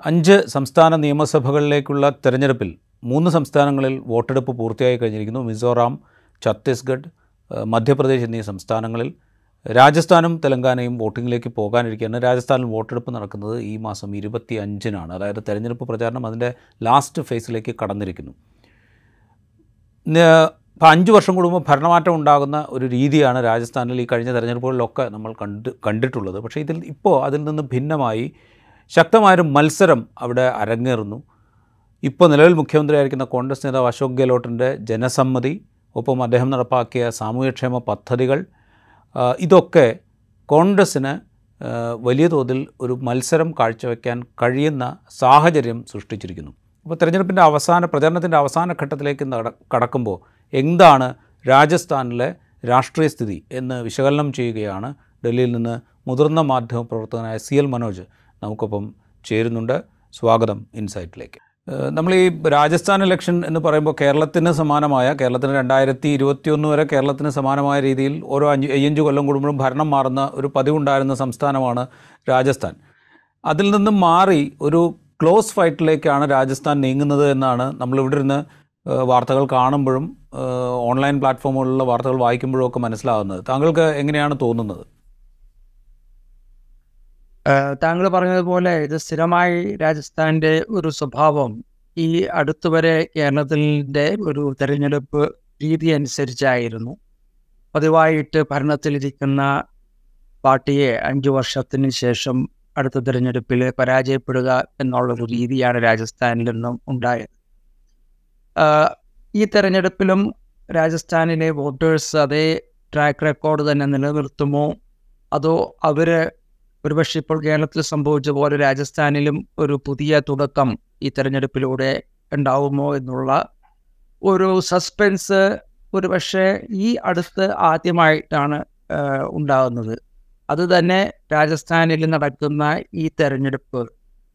അഞ്ച് സംസ്ഥാന നിയമസഭകളിലേക്കുള്ള തെരഞ്ഞെടുപ്പിൽ മൂന്ന് സംസ്ഥാനങ്ങളിൽ വോട്ടെടുപ്പ് പൂർത്തിയായി കഴിഞ്ഞിരിക്കുന്നു. മിസോറാം ഛത്തീസ്ഗഡ് മധ്യപ്രദേശ് എന്നീ സംസ്ഥാനങ്ങളിൽ. രാജസ്ഥാനും തെലങ്കാനയും വോട്ടിങ്ങിലേക്ക് പോകാനിരിക്കുകയാണ്. രാജസ്ഥാനിൽ വോട്ടെടുപ്പ് നടക്കുന്നത് ഈ മാസം ഇരുപത്തി അഞ്ചിനാണ് അതായത് തെരഞ്ഞെടുപ്പ് പ്രചാരണം അതിന്റെ ലാസ്റ്റ് ഫേസിലേക്ക് കടന്നിരിക്കുന്നു. ഇപ്പോൾ അഞ്ച് വർഷം കൂടുമ്പോൾ ഭരണമാറ്റം ഉണ്ടാകുന്ന ഒരു രീതിയാണ് രാജസ്ഥാനിൽ ഈ കഴിഞ്ഞ തെരഞ്ഞെടുപ്പുകളിലൊക്കെ നമ്മൾ കണ്ട് കണ്ടിട്ടുള്ളത്. പക്ഷേ ഇതിൽ ഇപ്പോൾ അതിൽ നിന്ന് ഭിന്നമായി ശക്തമായൊരു മത്സരം അവിടെ അരങ്ങേറുന്നു. ഇപ്പോൾ നിലവിൽ മുഖ്യമന്ത്രിയായിരിക്കുന്ന കോൺഗ്രസ് നേതാവ് അശോക് ഗെഹ്ലോട്ടിന്റെ ജനസമ്മതി ഒപ്പം അദ്ദേഹം നടപ്പാക്കിയ സാമൂഹ്യക്ഷേമ പദ്ധതികൾ ഇതൊക്കെ കോൺഗ്രസ്സിന് വലിയ തോതിൽ ഒരു മത്സരം കാഴ്ചവെക്കാൻ കഴിയുന്ന സാഹചര്യം സൃഷ്ടിച്ചിരിക്കുന്നു. അപ്പോൾ തെരഞ്ഞെടുപ്പിന്റെ അവസാന പ്രചരണത്തിന്റെ അവസാന ഘട്ടത്തിലേക്ക് കടക്കുമ്പോൾ എന്താണ് രാജസ്ഥാനിലെ രാഷ്ട്രീയ സ്ഥിതി എന്ന് വിശകലനം ചെയ്യുകയാണ് ഡൽഹിയിൽ നിന്ന് മുതിർന്ന മാധ്യമ പ്രവർത്തകനായ സി എൽ മനോജ്. നമുക്കൊപ്പം ചേരുന്നുണ്ട്. സ്വാഗതം ഇൻസൈറ്റിലേക്ക്. നമ്മൾ ഈ രാജസ്ഥാൻ ഇലക്ഷൻ എന്ന് പറയുമ്പോൾ കേരളത്തിന് സമാനമായ കേരളത്തിന് രണ്ടായിരത്തി ഇരുപത്തി ഒന്ന് വരെ കേരളത്തിന് സമാനമായ രീതിയിൽ ഓരോ അഞ്ച് അയ്യഞ്ച് കൊല്ലം കൂടുമ്പോഴും ഭരണം മാറുന്ന ഒരു പതിവുണ്ടായിരുന്ന സംസ്ഥാനമാണ് രാജസ്ഥാൻ. അതിൽ നിന്നും മാറി ഒരു ക്ലോസ് ഫൈറ്റിലേക്കാണ് രാജസ്ഥാൻ നീങ്ങുന്നത് എന്നാണ് നമ്മളിവിടെ ഇരുന്ന് വാർത്തകൾ കാണുമ്പോഴും ഓൺലൈൻ പ്ലാറ്റ്ഫോമുകളിലുള്ള വാർത്തകൾ വായിക്കുമ്പോഴും ഒക്കെ മനസ്സിലാവുന്നത്. താങ്കൾക്ക് എങ്ങനെയാണ് തോന്നുന്നത്? താങ്കൾ പറഞ്ഞതുപോലെ ഇത് സ്ഥിരമായി രാജസ്ഥാന്റെ ഒരു സ്വഭാവം ഈ അടുത്തുവരെ കേരളത്തിന്റെ ഒരു തെരഞ്ഞെടുപ്പ് രീതി അനുസരിച്ചായിരുന്നു. പതിവായിട്ട് ഭരണത്തിലിരിക്കുന്ന പാർട്ടിയെ അഞ്ചു വർഷത്തിന് ശേഷം അടുത്ത തിരഞ്ഞെടുപ്പിൽ പരാജയപ്പെടുക എന്നുള്ളൊരു രീതിയാണ് രാജസ്ഥാനിൽ നിന്നും ഉണ്ടായത്. ഈ തെരഞ്ഞെടുപ്പിലും രാജസ്ഥാനിലെ വോട്ടേഴ്സ് അതേ ട്രാക്ക് റെക്കോർഡ് തന്നെ നിലനിർത്തുമോ? അതോ അവർ ഒരുപക്ഷെ ഇപ്പോൾ കേരളത്തിൽ സംഭവിച്ച പോലെ രാജസ്ഥാനിലും ഒരു പുതിയ തുടക്കം ഈ തെരഞ്ഞെടുപ്പിലൂടെ ഉണ്ടാവുമോ എന്നുള്ള ഒരു സസ്പെൻസ് ഒരുപക്ഷെ ഈ അടുത്ത് ആദ്യമായിട്ടാണ് ഉണ്ടാകുന്നത്. അത് തന്നെ രാജസ്ഥാനിൽ നടക്കുന്ന ഈ തെരഞ്ഞെടുപ്പ്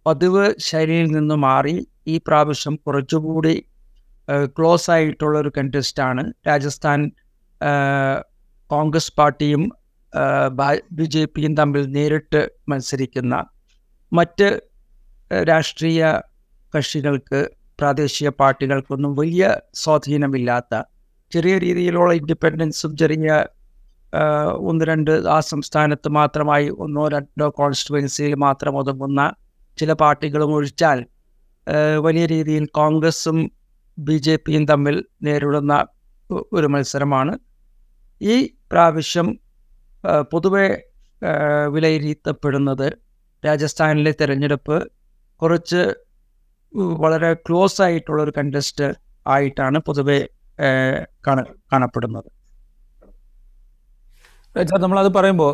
പതിവ് ശൈലിയിൽ നിന്ന് മാറി ഈ പ്രാവശ്യം കുറച്ചുകൂടി ക്ലോസ് ആയിട്ടുള്ള ഒരു കണ്ടസ്റ്റാണ് രാജസ്ഥാൻ കോൺഗ്രസ് പാർട്ടിയും ബി ജെ പിയും തമ്മിൽ നേരിട്ട് മത്സരിക്കുന്ന മറ്റ് രാഷ്ട്രീയ കക്ഷികൾക്ക് പ്രാദേശിക പാർട്ടികൾക്കൊന്നും വലിയ സ്വാധീനമില്ലാത്ത ചെറിയ രീതിയിലുള്ള ഇൻഡിപെൻഡൻസും ചെറിയ ഒന്ന് രണ്ട് ആ സംസ്ഥാനത്ത് മാത്രമായി ഒന്നോ രണ്ടോ കോൺസ്റ്റിറ്റുവൻസിയിൽ മാത്രം ഒതുങ്ങുന്ന ചില പാർട്ടികളും ഒഴിച്ചാൽ വലിയ രീതിയിൽ കോൺഗ്രസും ബി ജെ പിയും തമ്മിൽ നേരിടുന്ന ഒരു മത്സരമാണ്. ഈ പ്രാവശ്യം പൊതുവെ വിലയിരുത്തപ്പെടുന്നത് രാജസ്ഥാനിലെ തിരഞ്ഞെടുപ്പ് കുറച്ച് വളരെ ക്ലോസ് ആയിട്ടുള്ള ഒരു കണ്ടസ്റ്റ് ആയിട്ടാണ് പൊതുവെ കാണപ്പെടുന്നത്. നമ്മളത് പറയുമ്പോൾ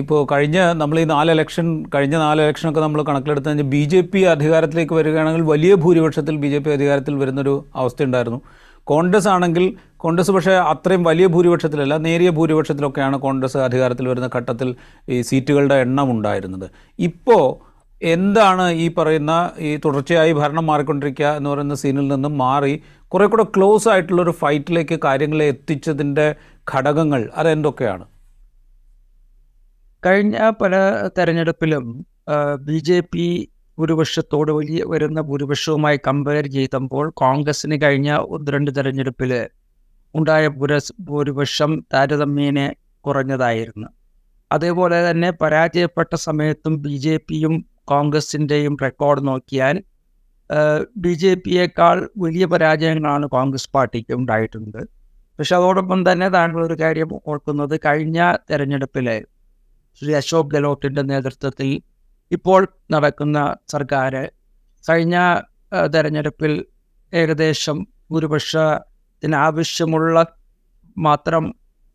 ഇപ്പോൾ കഴിഞ്ഞ നമ്മൾ ഈ നാല് ഇലക്ഷൻ കഴിഞ്ഞ നാല് ഇലക്ഷനൊക്കെ നമ്മൾ കണക്കിലെടുത്ത് കഴിഞ്ഞാൽ ബി ജെ പി അധികാരത്തിലേക്ക് വരികയാണെങ്കിൽ വലിയ ഭൂരിപക്ഷത്തിൽ ബി ജെ പി അധികാരത്തിൽ വരുന്നൊരു അവസ്ഥയുണ്ടായിരുന്നു. കോൺഗ്രസ് ആണെങ്കിൽ കോൺഗ്രസ് പക്ഷേ അത്രയും വലിയ ഭൂരിപക്ഷത്തിലല്ല നേരിയ ഭൂരിപക്ഷത്തിലൊക്കെയാണ് കോൺഗ്രസ് അധികാരത്തിൽ വരുന്ന ഘട്ടത്തിൽ ഈ സീറ്റുകളുടെ എണ്ണം ഉണ്ടായിരുന്നത്. ഇപ്പോൾ എന്താണ് ഈ പറയുന്ന ഈ തുടർച്ചയായി ഭരണം മാറിക്കൊണ്ടിരിക്കുക എന്ന് പറയുന്ന സീനിൽ നിന്നും മാറി കുറേ കൂടെ ക്ലോസ് ആയിട്ടുള്ളൊരു ഫൈറ്റിലേക്ക് കാര്യങ്ങളെ എത്തിച്ചതിന്റെ ഘടകങ്ങൾ അതെന്തൊക്കെയാണ്? കഴിഞ്ഞ പല തെരഞ്ഞെടുപ്പിലും ബി ജെ പി ഭൂരിപക്ഷത്തോട് വലിയ വരുന്ന ഭൂരിപക്ഷവുമായി കമ്പയർ ചെയ്തപ്പോൾ കോൺഗ്രസിന് കഴിഞ്ഞ ഒന്ന് രണ്ട് തെരഞ്ഞെടുപ്പിൽ ഉണ്ടായ ഭൂരസ് ഭൂരിപക്ഷം താരതമ്യേന കുറഞ്ഞതായിരുന്നു. അതേപോലെ തന്നെ പരാജയപ്പെട്ട സമയത്തും ബി ജെ പിയും കോൺഗ്രസിന്റെയും റെക്കോർഡ് നോക്കിയാൽ ബി ജെ പിയേക്കാൾ വലിയ പരാജയങ്ങളാണ് കോൺഗ്രസ് പാർട്ടിക്ക് ഉണ്ടായിട്ടുണ്ട്. പക്ഷെ അതോടൊപ്പം തന്നെ താങ്കൾ ഒരു കാര്യം ഓർക്കുന്നത് കഴിഞ്ഞ തെരഞ്ഞെടുപ്പിലെ ശ്രീ അശോക് ഗെഹ്ലോട്ടിന്റെ നേതൃത്വത്തിൽ ഇപ്പോൾ നടക്കുന്ന സർക്കാർ കഴിഞ്ഞ തെരഞ്ഞെടുപ്പിൽ ഏകദേശം ഭൂരിപക്ഷത്തിന് ആവശ്യമുള്ള മാത്രം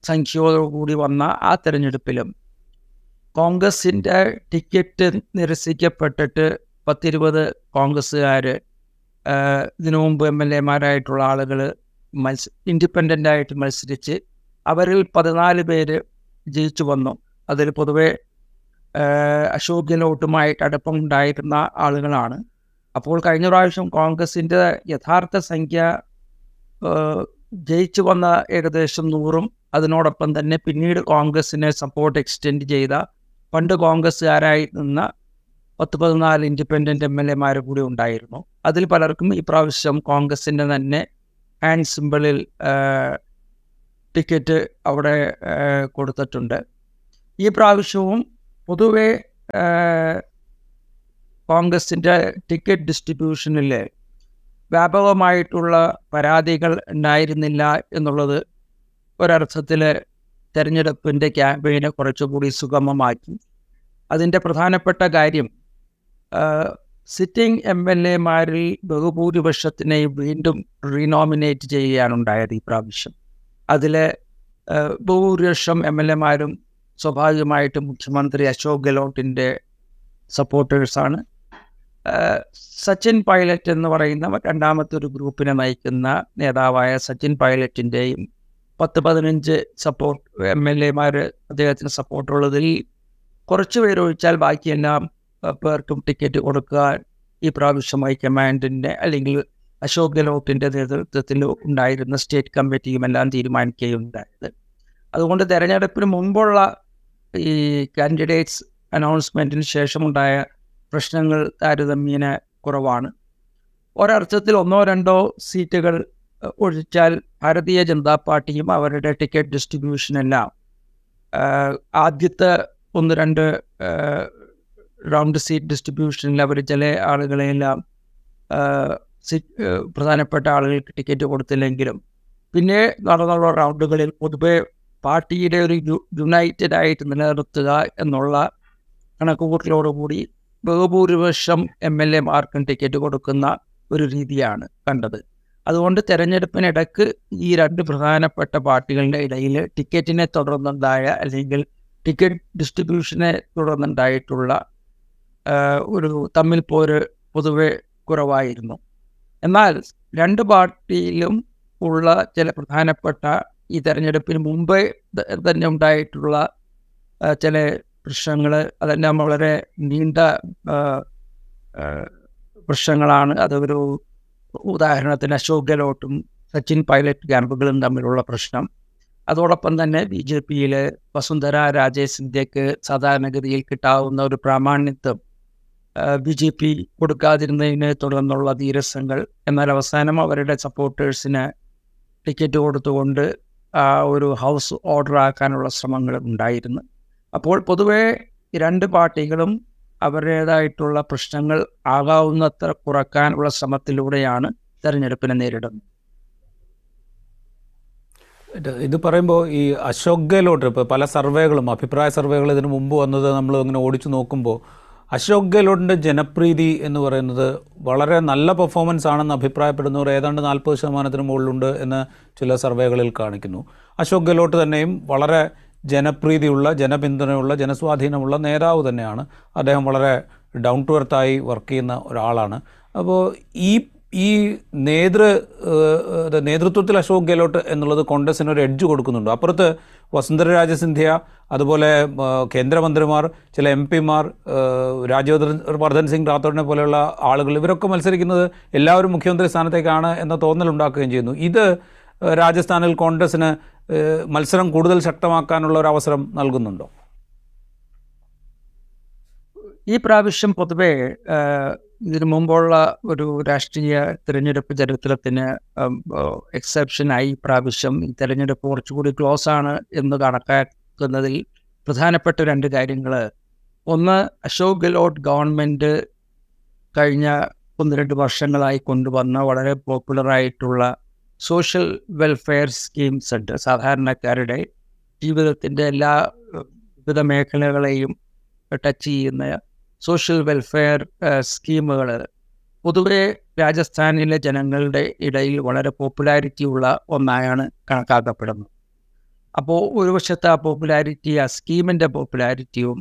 സംഖ്യയോടുകൂടി വന്ന ആ തെരഞ്ഞെടുപ്പിലും കോൺഗ്രസിന്റെ ടിക്കറ്റ് നിരസിക്കപ്പെട്ടിട്ട് പത്തിരുപത് കോൺഗ്രസ്സുകാർ ഇതിനു മുമ്പ് എം എൽ എമാരായിട്ടുള്ള ആളുകൾ മത്സ ഇൻഡിപെൻഡന്റായിട്ട് മത്സരിച്ച് അവരിൽ പതിനാല് പേര് ജയിച്ചു വന്നു. അതിൽ പൊതുവെ അശോക് അടുപ്പം ഉണ്ടായിരുന്ന ആളുകളാണ്. അപ്പോൾ കഴിഞ്ഞ പ്രാവശ്യം കോൺഗ്രസിന്റെ യഥാർത്ഥ സംഖ്യ ജയിച്ചു വന്ന ഏകദേശം നൂറും. അതിനോടൊപ്പം തന്നെ പിന്നീട് കോൺഗ്രസിനെ സപ്പോർട്ട് എക്സ്റ്റെൻഡ് ചെയ്ത പണ്ട് കോൺഗ്രസ്സുകാരായി നിന്ന പത്ത് പതിനാല് ഇൻഡിപെൻഡന്റ് എം എൽ എമാർ കൂടി ഉണ്ടായിരുന്നു. അതിൽ പലർക്കും ഈ പ്രാവശ്യം കോൺഗ്രസിന്റെ തന്നെ ഹാൻഡ് സിമ്പിളിൽ ടിക്കറ്റ് അവിടെ കൊടുത്തിട്ടുണ്ട്. ഈ പ്രാവശ്യവും പൊതുവെ കോൺഗ്രസിന്റെ ടിക്കറ്റ് ഡിസ്ട്രിബ്യൂഷനിൽ വ്യാപകമായിട്ടുള്ള പരാതികൾ ഉണ്ടായിരുന്നില്ല എന്നുള്ളത് ഒരർത്ഥത്തിൽ തെരഞ്ഞെടുപ്പിന്റെ ക്യാമ്പയിനെ കുറച്ചുകൂടി സുഗമമാക്കി. അതിന്റെ പ്രധാനപ്പെട്ട കാര്യം സിറ്റിംഗ് എം എൽ എമാരിൽ ബഹുഭൂരിപക്ഷത്തിനെ വീണ്ടും റീനോമിനേറ്റ് ചെയ്യുകയാണ് ഉണ്ടായത് ഈ പ്രാവശ്യം. അതിൽ ബഹുഭൂരിപക്ഷം എം എൽ എമാരും സ്വാഭാവികമായിട്ടും മുഖ്യമന്ത്രി അശോക് ഗെഹ്ലോട്ടിന്റെ സപ്പോർട്ടേഴ്സാണ് സച്ചിൻ പൈലറ്റ് എന്ന് പറയുന്ന രണ്ടാമത്തെ ഒരു ഗ്രൂപ്പിനെ നയിക്കുന്ന നേതാവായ സച്ചിൻ പൈലറ്റിന്റെയും പത്ത് പതിനഞ്ച് സപ്പോർട്ട് എം എൽ എമാർ അദ്ദേഹത്തിന് സപ്പോർട്ടുള്ളതിൽ കുറച്ച് പേരൊഴിച്ചാൽ ബാക്കിയെല്ലാം പേർക്കും ടിക്കറ്റ് കൊടുക്കാൻ ഈ പ്രാവശ്യം ഹൈക്കമാൻഡിന്റെ അല്ലെങ്കിൽ അശോക് ഗെഹ്ലോട്ടിന്റെ നേതൃത്വത്തിൽ ഉണ്ടായിരുന്ന സ്റ്റേറ്റ് കമ്മിറ്റിയും എല്ലാം തീരുമാനിക്കുകയുണ്ടായത്. അതുകൊണ്ട് തെരഞ്ഞെടുപ്പിന് മുമ്പുള്ള ഈ കാൻഡിഡേറ്റ്സ് അനൗൺസ്മെന്റിന് ശേഷമുണ്ടായ പ്രശ്നങ്ങൾ താരതമ്യേന കുറവാണ്. ഒരർത്ഥത്തിൽ ഒന്നോ രണ്ടോ സീറ്റുകൾ ഒഴിച്ചാൽ ഭാരതീയ ജനതാ പാർട്ടിയും അവരുടെ ടിക്കറ്റ് ഡിസ്ട്രിബ്യൂഷനെല്ലാം ആദ്യത്തെ ഒന്ന് രണ്ട് റൗണ്ട് സീറ്റ് ഡിസ്ട്രിബ്യൂഷനിൽ അവർ ചില ആളുകളെയെല്ലാം പ്രധാനപ്പെട്ട ആളുകൾക്ക് ടിക്കറ്റ് കൊടുത്തില്ലെങ്കിലും പിന്നെ നടന്നുള്ള റൗണ്ടുകളിൽ പൊതുവെ പാർട്ടിയുടെ ഒരു യുണൈറ്റഡ് ആയിട്ട് നിലനിർത്തുക എന്നുള്ള കണക്കുകൂട്ടലോടുകൂടി ബഹുഭൂരിപക്ഷം എം എൽ എമാർക്കും ടിക്കറ്റ് കൊടുക്കുന്ന ഒരു രീതിയാണ് കണ്ടത്. അതുകൊണ്ട് തെരഞ്ഞെടുപ്പിനിടക്ക് ഈ രണ്ട് പ്രധാനപ്പെട്ട പാർട്ടികളുടെ ഇടയിൽ ടിക്കറ്റിനെ തുടർന്നുണ്ടായ അല്ലെങ്കിൽ ടിക്കറ്റ് ഡിസ്ട്രിബ്യൂഷനെ തുടർന്നുണ്ടായിട്ടുള്ള ഒരു തമ്മിൽ പോര് പൊതുവെ കുറവായിരുന്നു. എന്നാൽ രണ്ട് പാർട്ടിയിലും ഉള്ള ചില പ്രധാനപ്പെട്ട ഈ തെരഞ്ഞെടുപ്പിന് മുമ്പ് തന്നെ ഉണ്ടായിട്ടുള്ള ചില പ്രശ്നങ്ങൾ അതെല്ലാം വളരെ നീണ്ട പ്രശ്നങ്ങളാണ്. അതൊരു ഉദാഹരണത്തിന് അശോക് ഗെഹ്ലോട്ടും സച്ചിൻ പൈലറ്റ് ക്യാമ്പുകളും തമ്മിലുള്ള പ്രശ്നം. അതോടൊപ്പം തന്നെ ബി ജെ പിയിൽ വസുന്ധര രാജേ സിന്ധ്യക്ക് സാധാരണഗതിയിൽ കിട്ടാവുന്ന ഒരു പ്രാമാണ്യത്വം ബി ജെ പി കൊടുക്കാതിരുന്നതിനെ തുടർന്നുള്ള ധീരസങ്ങൾ എന്നാൽ അവസാനം അവരുടെ സപ്പോർട്ടേഴ്സിന് ടിക്കറ്റ് കൊടുത്തുകൊണ്ട് ഒരു ഹൗസ് ഓർഡർ ആക്കാനുള്ള ശ്രമങ്ങൾ ഉണ്ടായിരുന്നു. അപ്പോൾ പൊതുവേ രണ്ട് പാർട്ടികളും അവരുടേതായിട്ടുള്ള പ്രശ്നങ്ങൾ ആകാവുന്നത്ര കുറക്കാനുള്ള ശ്രമത്തിലൂടെയാണ് തെരഞ്ഞെടുപ്പിനെ നേരിടുന്നത്. ഇത് പറയുമ്പോൾ ഈ അശോക് ഗെഹ്ലോട്ട് ഇപ്പോൾ പല സർവേകളും അഭിപ്രായ സർവേകൾ ഇതിനു മുമ്പ് വന്നത് നമ്മൾ ഇങ്ങനെ ഓടിച്ചു നോക്കുമ്പോൾ അശോക് ഗെഹ്ലോട്ടിന്റെ ജനപ്രീതി എന്ന് പറയുന്നത് വളരെ നല്ല പെർഫോമൻസ് ആണെന്ന് അഭിപ്രായപ്പെടുന്നവർ ഏതാണ്ട് നാൽപ്പത് ശതമാനത്തിന് മുകളിലുണ്ട് എന്ന് ചില സർവേകളിൽ കാണിക്കുന്നു. അശോക് ഗെഹ്ലോട്ട് തന്നെയും വളരെ ജനപ്രീതിയുള്ള ജനപിന്തുണയുള്ള ജനസ്വാധീനമുള്ള നേതാവ് തന്നെയാണ്. അദ്ദേഹം വളരെ ഡൗൺ ടു എർത്തായി വർക്ക് ചെയ്യുന്ന ഒരാളാണ്. അപ്പോൾ ഈ ഈ നേതൃ നേതൃത്വത്തിൽ അശോക് ഗെഹ്ലോട്ട് എന്നുള്ളത് കോൺഗ്രസിന് ഒരു എഡ്ജ് കൊടുക്കുന്നുണ്ട്. അപ്പുറത്ത് വസുന്ധര രാജസിന്ധ്യ അതുപോലെ കേന്ദ്രമന്ത്രിമാർ ചില എം പിമാർ രാജ്യവർദ്ധൻ സിംഗ് റാത്തോഡിനെ പോലെയുള്ള ആളുകൾ ഇവരൊക്കെ മത്സരിക്കുന്നത് എല്ലാവരും മുഖ്യമന്ത്രി സ്ഥാനത്തേക്കാണ് എന്ന തോന്നലുണ്ടാക്കുകയും ചെയ്യുന്നു. ഇത് രാജസ്ഥാനിൽ കോൺഗ്രസിന് മത്സരം കൂടുതൽ ശക്തമാക്കാനുള്ള ഒരു അവസരം നൽകുന്നുണ്ടോ? ഈ പ്രാവശ്യം പൊതുവെ ഇതിനു മുമ്പുള്ള ഒരു രാഷ്ട്രീയ തിരഞ്ഞെടുപ്പ് ചരിത്രത്തിന് എക്സെപ്ഷനായി പ്രാവശ്യം ഈ തെരഞ്ഞെടുപ്പ് കുറച്ചുകൂടി ക്ലോസ് ആണ് എന്ന് കണക്കാക്കുന്നതിൽ പ്രധാനപ്പെട്ട രണ്ട് കാര്യങ്ങൾ ഒന്ന് അശോക് ഗെഹ്ലോട്ട് ഗവൺമെന്റ് കഴിഞ്ഞ ഒന്ന് രണ്ട് വർഷങ്ങളായി കൊണ്ടുവന്ന വളരെ പോപ്പുലറായിട്ടുള്ള സോഷ്യൽ വെൽഫെയർ സ്കീംസ് ഉണ്ട്. സാധാരണക്കാരുടെ ജീവിതത്തിന്റെ എല്ലാ വിവിധ മേഖലകളെയും ടച്ച് ചെയ്യുന്ന സോഷ്യൽ വെൽഫെയർ സ്കീമുകൾ പൊതുവെ രാജസ്ഥാനിലെ ജനങ്ങളുടെ ഇടയിൽ വളരെ പോപ്പുലാരിറ്റി ഉള്ള ഒന്നായാണ് കണക്കാക്കപ്പെടുന്നത്. അപ്പോൾ ഒരു വശത്ത് ആ പോപ്പുലാരിറ്റി ആ സ്കീമിന്റെ പോപ്പുലാരിറ്റിയും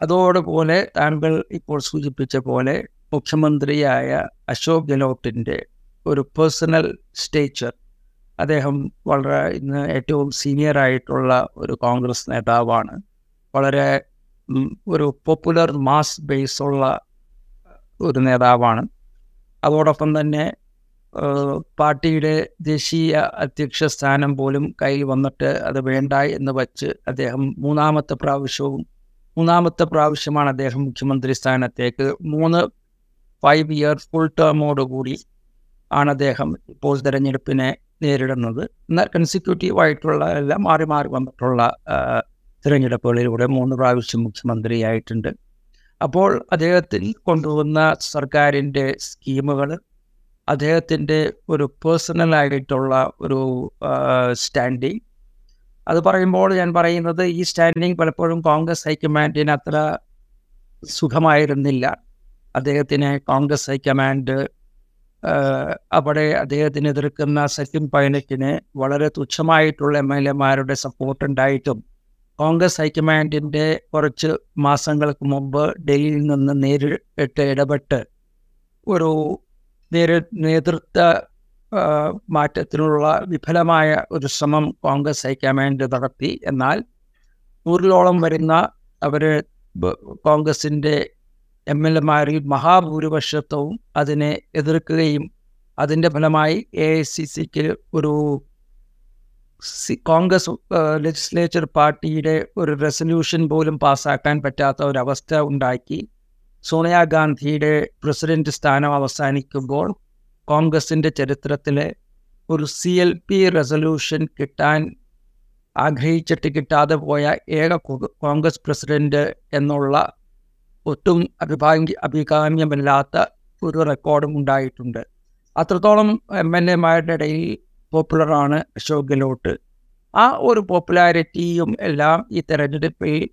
അതോടുപോലെ താങ്കൾ ഇപ്പോൾ സൂചിപ്പിച്ച പോലെ മുഖ്യമന്ത്രിയായ അശോക് ഗെഹ്ലോട്ടിന്റെ ഒരു പേഴ്സണൽ സ്റ്റേച്ചർ അദ്ദേഹം വളരെ ഇന്ന് ഏറ്റവും സീനിയർ ആയിട്ടുള്ള ഒരു കോൺഗ്രസ് നേതാവാണ്. വളരെ ഒരു പോപ്പുലർ മാസ് ബേസ് ഉള്ള ഒരു നേതാവാണ്. അതോടൊപ്പം തന്നെ പാർട്ടിയുടെ ദേശീയ അധ്യക്ഷ സ്ഥാനം പോലും കയ്യിൽ വന്നിട്ട് അത് വേണ്ട എന്ന് വച്ച് അദ്ദേഹം മൂന്നാമത്തെ പ്രാവശ്യവും മൂന്നാമത്തെ പ്രാവശ്യമാണ് അദ്ദേഹം മുഖ്യമന്ത്രി സ്ഥാനത്തേക്ക്. മൂന്ന് ഫൈവ് ഇയർ ഫുൾ ടേമോടുകൂടി ആണ് അദ്ദേഹം ഇപ്പോൾ തെരഞ്ഞെടുപ്പിനെ നേരിടുന്നത്. എന്നാൽ കൺസിക്യൂട്ടീവ് ആയിട്ടുള്ള എല്ലാം മാറി മാറി വന്നിട്ടുള്ള തിരഞ്ഞെടുപ്പുകളിലൂടെ മൂന്ന് പ്രാവശ്യം മുഖ്യമന്ത്രിയായിട്ടുണ്ട്. അപ്പോൾ അദ്ദേഹത്തിൽ കൊണ്ടുവന്ന സർക്കാരിന്റെ സ്കീമുകൾ അദ്ദേഹത്തിന്റെ ഒരു പേഴ്സണലായിട്ടുള്ള ഒരു സ്റ്റാൻഡിങ്. അത് പറയുമ്പോൾ ഞാൻ പറയുന്നത് ഈ സ്റ്റാൻഡിങ് പലപ്പോഴും കോൺഗ്രസ് ഹൈക്കമാൻഡിന് അത്ര സുഖമായിരുന്നില്ല. അദ്ദേഹത്തിന് കോൺഗ്രസ് ഹൈക്കമാൻഡ് അവിടെ അദ്ദേഹത്തിന് എതിർക്കുന്ന സച്ചിൻ പൈലറ്റിന് വളരെ തുച്ഛമായിട്ടുള്ള എം എൽ എമാരുടെ സപ്പോർട്ട് ഉണ്ടായിട്ടും കോൺഗ്രസ് ഹൈക്കമാൻഡിന്റെ കുറച്ച് മാസങ്ങൾക്ക് മുമ്പ് ഡൽഹിയിൽ നിന്ന് നേരിട്ട് ഇടപെട്ട് ഒരു നേരി നേതൃത്വ മാറ്റത്തിനുള്ള വിഫലമായ ഒരു ശ്രമം കോൺഗ്രസ് ഹൈക്കമാൻഡ് നടത്തി. എന്നാൽ നൂറിലോളം വരുന്ന അവർ കോൺഗ്രസിന്റെ എം എൽ എമാരിൽ മഹാഭൂരിപക്ഷത്വവും അതിനെ എതിർക്കുകയും അതിന്റെ ഫലമായി എ ഐ സി സിക്ക് ഒരു കോൺഗ്രസ് ലെജിസ്ലേച്ചർ പാർട്ടിയുടെ ഒരു റെസൊല്യൂഷൻ പോലും പാസ്സാക്കാൻ പറ്റാത്ത ഒരവസ്ഥ ഉണ്ടാക്കി. സോണിയാഗാന്ധിയുടെ പ്രസിഡന്റ് സ്ഥാനം അവസാനിക്കുമ്പോൾ കോൺഗ്രസിന്റെ ചരിത്രത്തിലെ ഒരു സി എൽ പി റെസൊല്യൂഷൻ കിട്ടാൻ ആഗ്രഹിച്ചിട്ട് കിട്ടാതെ പോയ ഏക കോൺഗ്രസ് പ്രസിഡന്റ് എന്നുള്ള ഒട്ടും അഭിഭാഗ്യ അഭികാമ്യമല്ലാത്ത ഒരു റെക്കോർഡും ഉണ്ടായിട്ടുണ്ട്. അത്രത്തോളം എം എൽ എമാരുടെ ഇടയിൽ പോപ്പുലറാണ് അശോക് ഗെലോട്ട് ആ ഒരു പോപ്പുലാരിറ്റിയും എല്ലാം ഈ തെരഞ്ഞെടുപ്പിൽ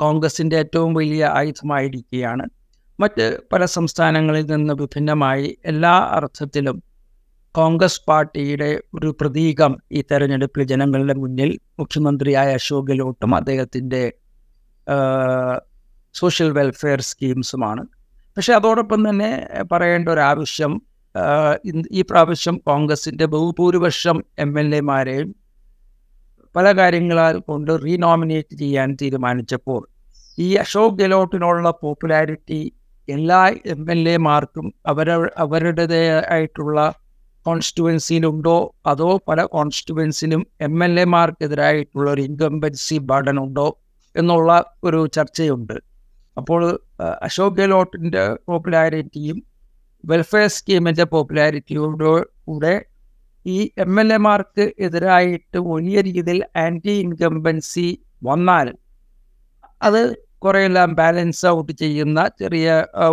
കോൺഗ്രസിന്റെ ഏറ്റവും വലിയ ആയുധമായിരിക്കുകയാണ്. മറ്റ് പല സംസ്ഥാനങ്ങളിൽ നിന്ന് വിഭിന്നമായി എല്ലാ അർത്ഥത്തിലും കോൺഗ്രസ് പാർട്ടിയുടെ ഒരു പ്രതീകം ഈ തെരഞ്ഞെടുപ്പിൽ ജനങ്ങളുടെ മുന്നിൽ മുഖ്യമന്ത്രിയായ അശോക് ഗെലോട്ടും അദ്ദേഹത്തിന്റെ സോഷ്യൽ വെൽഫെയർ സ്കീംസുമാണ് പക്ഷേ അതോടൊപ്പം തന്നെ പറയേണ്ട ഒരു ആവശ്യം ഈ പ്രാവശ്യം കോൺഗ്രസിന്റെ ബഹുഭൂരിപക്ഷം എം എൽ എമാരെയും പല കാര്യങ്ങളാൽ കൊണ്ട് റീനോമിനേറ്റ് ചെയ്യാൻ തീരുമാനിച്ചപ്പോൾ ഈ അശോക് ഗെലോട്ടിനോടുള്ള പോപ്പുലാരിറ്റി എല്ലാ എം എൽ എമാർക്കും അവര അവരുടേതായിട്ടുള്ള കോൺസ്റ്റിറ്റുവൻസിയിലുണ്ടോ അതോ പല കോൺസ്റ്റിറ്റുവൻസിനും എം എൽ എമാർക്കെതിരായിട്ടുള്ള ഒരു ഇൻകംബൻസി ബർഡൻ ഉണ്ടോ എന്നുള്ള ഒരു ചർച്ചയുണ്ട്. അപ്പോൾ അശോക് ഗെലോട്ടിന്റെ പോപ്പുലാരിറ്റിയും വെൽഫെയർ സ്കീമിന്റെ പോപ്പുലാരിറ്റിയോട് കൂടെ ഈ എം എൽ എമാർക്ക് എതിരായിട്ട് വലിയ രീതിയിൽ ആന്റി ഇൻകംബൻസി വന്നാൽ അത് കുറേയെല്ലാം ബാലൻസ് ഔട്ട് ചെയ്യുന്ന ചെറിയ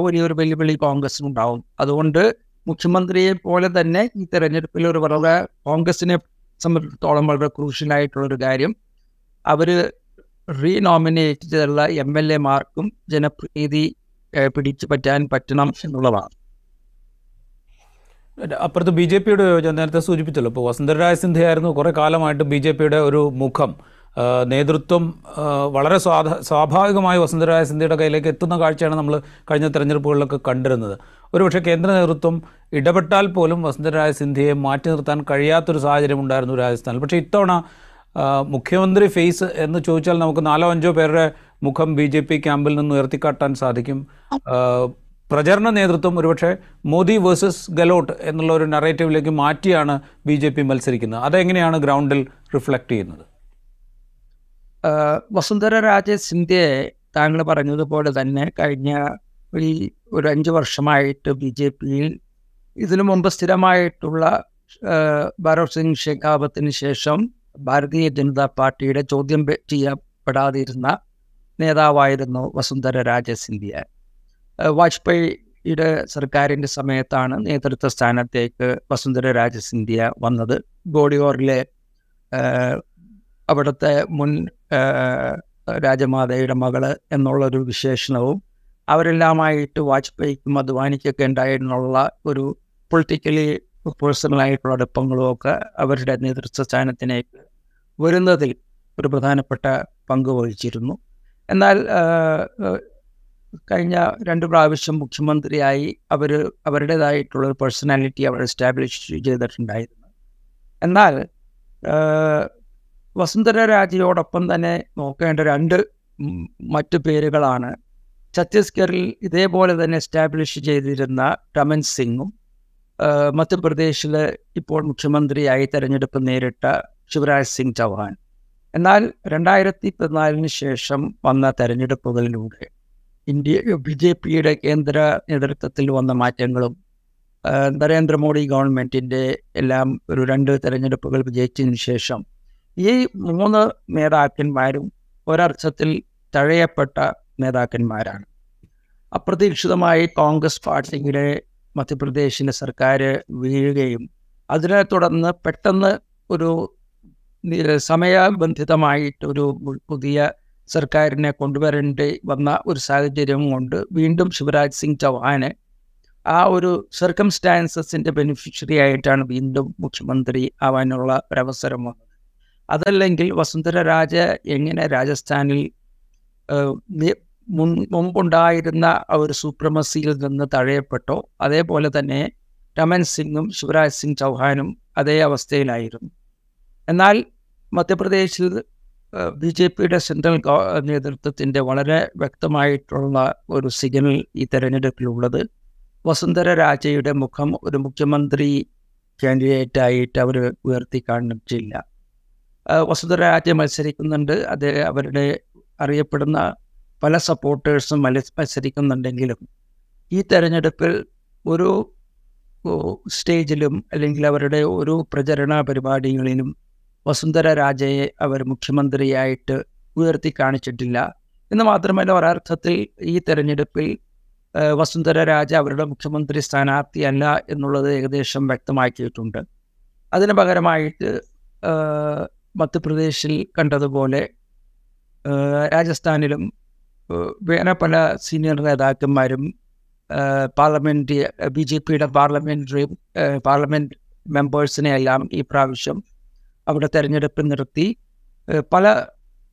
വലിയൊരു വെല്ലുവിളി കോൺഗ്രസിനുണ്ടാവും അതുകൊണ്ട് മുഖ്യമന്ത്രിയെ പോലെ തന്നെ ഈ തെരഞ്ഞെടുപ്പിൽ ഒരു വളരെ കോൺഗ്രസിനെ സംബന്ധിച്ചിടത്തോളം വളരെ ക്രൂഷ്യലായിട്ടുള്ളൊരു കാര്യം. അവർ റീനോമിനേറ്റ് ചെയ്തുള്ള എം എൽ എമാർക്കും ജനപ്രീതി പിടിച്ചു പറ്റാൻ പറ്റണം എന്നുള്ളതാണ്. അപ്പുറത്ത് ബി ജെ പിയുടെ ഞാൻ നേരത്തെ സൂചിപ്പിച്ചല്ലോ. ഇപ്പോൾ വസുന്ധരരായ സിന്ധ്യയായിരുന്നു കുറേ കാലമായിട്ട് ബി ജെ പിയുടെ ഒരു മുഖം. നേതൃത്വം വളരെ സ്വാധ സ്വാഭാവികമായി വസുന്ധരായ സിന്ധ്യയുടെ കയ്യിലേക്ക് എത്തുന്ന കാഴ്ചയാണ് നമ്മൾ കഴിഞ്ഞ തെരഞ്ഞെടുപ്പുകളിലൊക്കെ കണ്ടിരുന്നത്. ഒരുപക്ഷെ കേന്ദ്ര നേതൃത്വം ഇടപെട്ടാൽ പോലും വസുന്ധരായ സിന്ധ്യയെ മാറ്റി നിർത്താൻ കഴിയാത്തൊരു സാഹചര്യം ഉണ്ടായിരുന്നു രാജസ്ഥാനിൽ. പക്ഷേ ഇത്തവണ മുഖ്യമന്ത്രി ഫേസ് എന്ന് ചോദിച്ചാൽ നമുക്ക് നാലോ അഞ്ചോ പേരുടെ മുഖം ബി ജെ പി ക്യാമ്പിൽ നിന്ന് ഉയർത്തിക്കാട്ടാൻ സാധിക്കും. പ്രചരണ നേതൃത്വം ഒരുപക്ഷെ മോദി വേഴ്സസ് ഗലോട്ട് എന്നുള്ള ഒരു നറേറ്റീവിലേക്ക് മാറ്റിയാണ് ബി ജെ പി മത്സരിക്കുന്നത്. അതെങ്ങനെയാണ് ഗ്രൗണ്ടിൽ റിഫ്ലക്റ്റ് ചെയ്യുന്നത്? വസുന്ധര രാജ സിന്ധ്യയെ താങ്കൾ പറഞ്ഞതുപോലെ തന്നെ കഴിഞ്ഞ ഈ ഒരു അഞ്ച് വർഷമായിട്ട് ബി ജെ പിയിൽ ഇതിനു മുമ്പ് സ്ഥിരമായിട്ടുള്ള ഭരത് സിംഗ് ഷെഖാവത്തിന് ശേഷം ഭാരതീയ ജനതാ പാർട്ടിയുടെ ചോദ്യം ചെയ്യപ്പെടാതിരുന്ന നേതാവായിരുന്നു വസുന്ധര രാജ സിന്ധ്യ. വാജ്പേയിയുടെ സർക്കാരിന്റെ സമയത്താണ് നേതൃത്വ സ്ഥാനത്തേക്ക് വസുന്ധര രാജ സിന്ധ്യ വന്നത്. ഗോഡിയോറിലെ അവിടുത്തെ മുൻ രാജമാതയുടെ മകൾ എന്നുള്ളൊരു വിശേഷണവും അവരെല്ലാമായിട്ട് വാജ്പേയിക്കും അദ്വാനിക്കൊക്കെ ഉണ്ടായിരുന്നുള്ള ഒരു പൊളിറ്റിക്കലി പേഴ്സണലായിട്ടുള്ള അടുപ്പങ്ങളും ഒക്കെ അവരുടെ നേതൃത്വ സ്ഥാനത്തിനേക്ക് വരുന്നതിൽ ഒരു പ്രധാനപ്പെട്ട പങ്ക് വഹിച്ചിരുന്നു. എന്നാൽ കഴിഞ്ഞ രണ്ട് പ്രാവശ്യം മുഖ്യമന്ത്രിയായി അവർ അവരുടേതായിട്ടുള്ള ഒരു പേഴ്സണാലിറ്റി അവർ എസ്റ്റാബ്ലിഷ് ചെയ്തിട്ടുണ്ടായിരുന്നു. എന്നാൽ വസുന്ധര രാജയോടൊപ്പം തന്നെ നോക്കേണ്ട രണ്ട് മറ്റു പേരുകളാണ്. ഛത്തീസ്ഗറിൽ ഇതേപോലെ തന്നെ എസ്റ്റാബ്ലിഷ് ചെയ്തിരുന്ന രമൻ സിംഗും മധ്യപ്രദേശിൽ ഇപ്പോൾ മുഖ്യമന്ത്രിയായി തെരഞ്ഞെടുപ്പ് നേരിട്ട ശിവരാജ് സിംഗ് ചൗഹാൻ. എന്നാൽ രണ്ടായിരത്തി പതിനാലിന് ശേഷം വന്ന തെരഞ്ഞെടുപ്പുകളിലൂടെ ഇന്ത്യ ബി ജെ പിയുടെ കേന്ദ്ര നേതൃത്വത്തിൽ വന്ന മാറ്റങ്ങളും നരേന്ദ്രമോദി ഗവൺമെന്റിന്റെ എല്ലാം ഒരു രണ്ട് തെരഞ്ഞെടുപ്പുകൾ വിജയിച്ചതിന് ശേഷം ഈ മൂന്ന് നേതാക്കന്മാരും ഒരർത്ഥത്തിൽ തഴയപ്പെട്ട നേതാക്കന്മാരാണ്. അപ്രതീക്ഷിതമായി കോൺഗ്രസ് പാർട്ടിയുടെ മധ്യപ്രദേശിലെ സർക്കാർ വീഴുകയും അതിനെ തുടർന്ന് പെട്ടെന്ന് ഒരു സമയബന്ധിതമായിട്ടൊരു പുതിയ സർക്കാരിനെ കൊണ്ടുവരേണ്ടി വന്ന ഒരു സാഹചര്യം കൊണ്ട് വീണ്ടും ശിവരാജ് സിംഗ് ചൗഹാന് ആ ഒരു സർക്കംസ്റ്റാൻസസിന്റെ ബെനിഫിഷ്യറി ആയിട്ടാണ് വീണ്ടും മുഖ്യമന്ത്രി ആവാനുള്ള ഒരവസരം വന്നത്. അതല്ലെങ്കിൽ വസുന്ധര രാജ എങ്ങനെ രാജസ്ഥാനിൽ മുൻ മുമ്പുണ്ടായിരുന്ന ഒരു സൂപ്രമസിയിൽ നിന്ന് തഴയപ്പെട്ടോ? അതേപോലെ തന്നെ രമൻ സിംഗും ശിവരാജ് സിംഗ് ചൗഹാനും അതേ അവസ്ഥയിലായിരുന്നു. എന്നാൽ മധ്യപ്രദേശിൽ ബി ജെ പിയുടെ സെൻട്രൽ നേതൃത്വത്തിന്റെ വളരെ വ്യക്തമായിട്ടുള്ള ഒരു സിഗ്നൽ ഈ തെരഞ്ഞെടുപ്പിലുള്ളത്. വസുന്ധര രാജയുടെ മുഖം ഒരു മുഖ്യമന്ത്രി കാൻഡിഡേറ്റായിട്ട് അവർ ഉയർത്തി കാണിച്ചില്ല വസുന്ധര രാജ മത്സരിക്കുന്നുണ്ട്. അത് അവരുടെ അറിയപ്പെടുന്ന പല സപ്പോർട്ടേഴ്സും മത്സരിക്കുന്നുണ്ടെങ്കിലും ഈ തെരഞ്ഞെടുപ്പിൽ ഒരു സ്റ്റേജിലും അല്ലെങ്കിൽ അവരുടെ ഒരു പ്രചരണ പരിപാടികളിലും വസുന്ധര രാജയെ അവർ മുഖ്യമന്ത്രിയായിട്ട് ഉയർത്തി കാണിച്ചിട്ടില്ല. എന്ന് മാത്രമല്ല ഒരർത്ഥത്തിൽ ഈ തെരഞ്ഞെടുപ്പിൽ വസുന്ധര രാജ അവരുടെ മുഖ്യമന്ത്രി സ്ഥാനാർത്ഥിയല്ല എന്നുള്ളത് ഏകദേശം വ്യക്തമാക്കിയിട്ടുണ്ട്. അതിന് പകരമായിട്ട് മധ്യപ്രദേശിൽ കണ്ടതുപോലെ രാജസ്ഥാനിലും വേറെ പല സീനിയർ നേതാക്കന്മാരും പാർലമെന്റ് ബി ജെ പിയുടെ പാർലമെന്ററി പാർലമെന്റ് മെമ്പേഴ്സിനെ എല്ലാം ഈ പ്രാവശ്യം അവിടെ തെരഞ്ഞെടുപ്പ് നിർത്തി. പല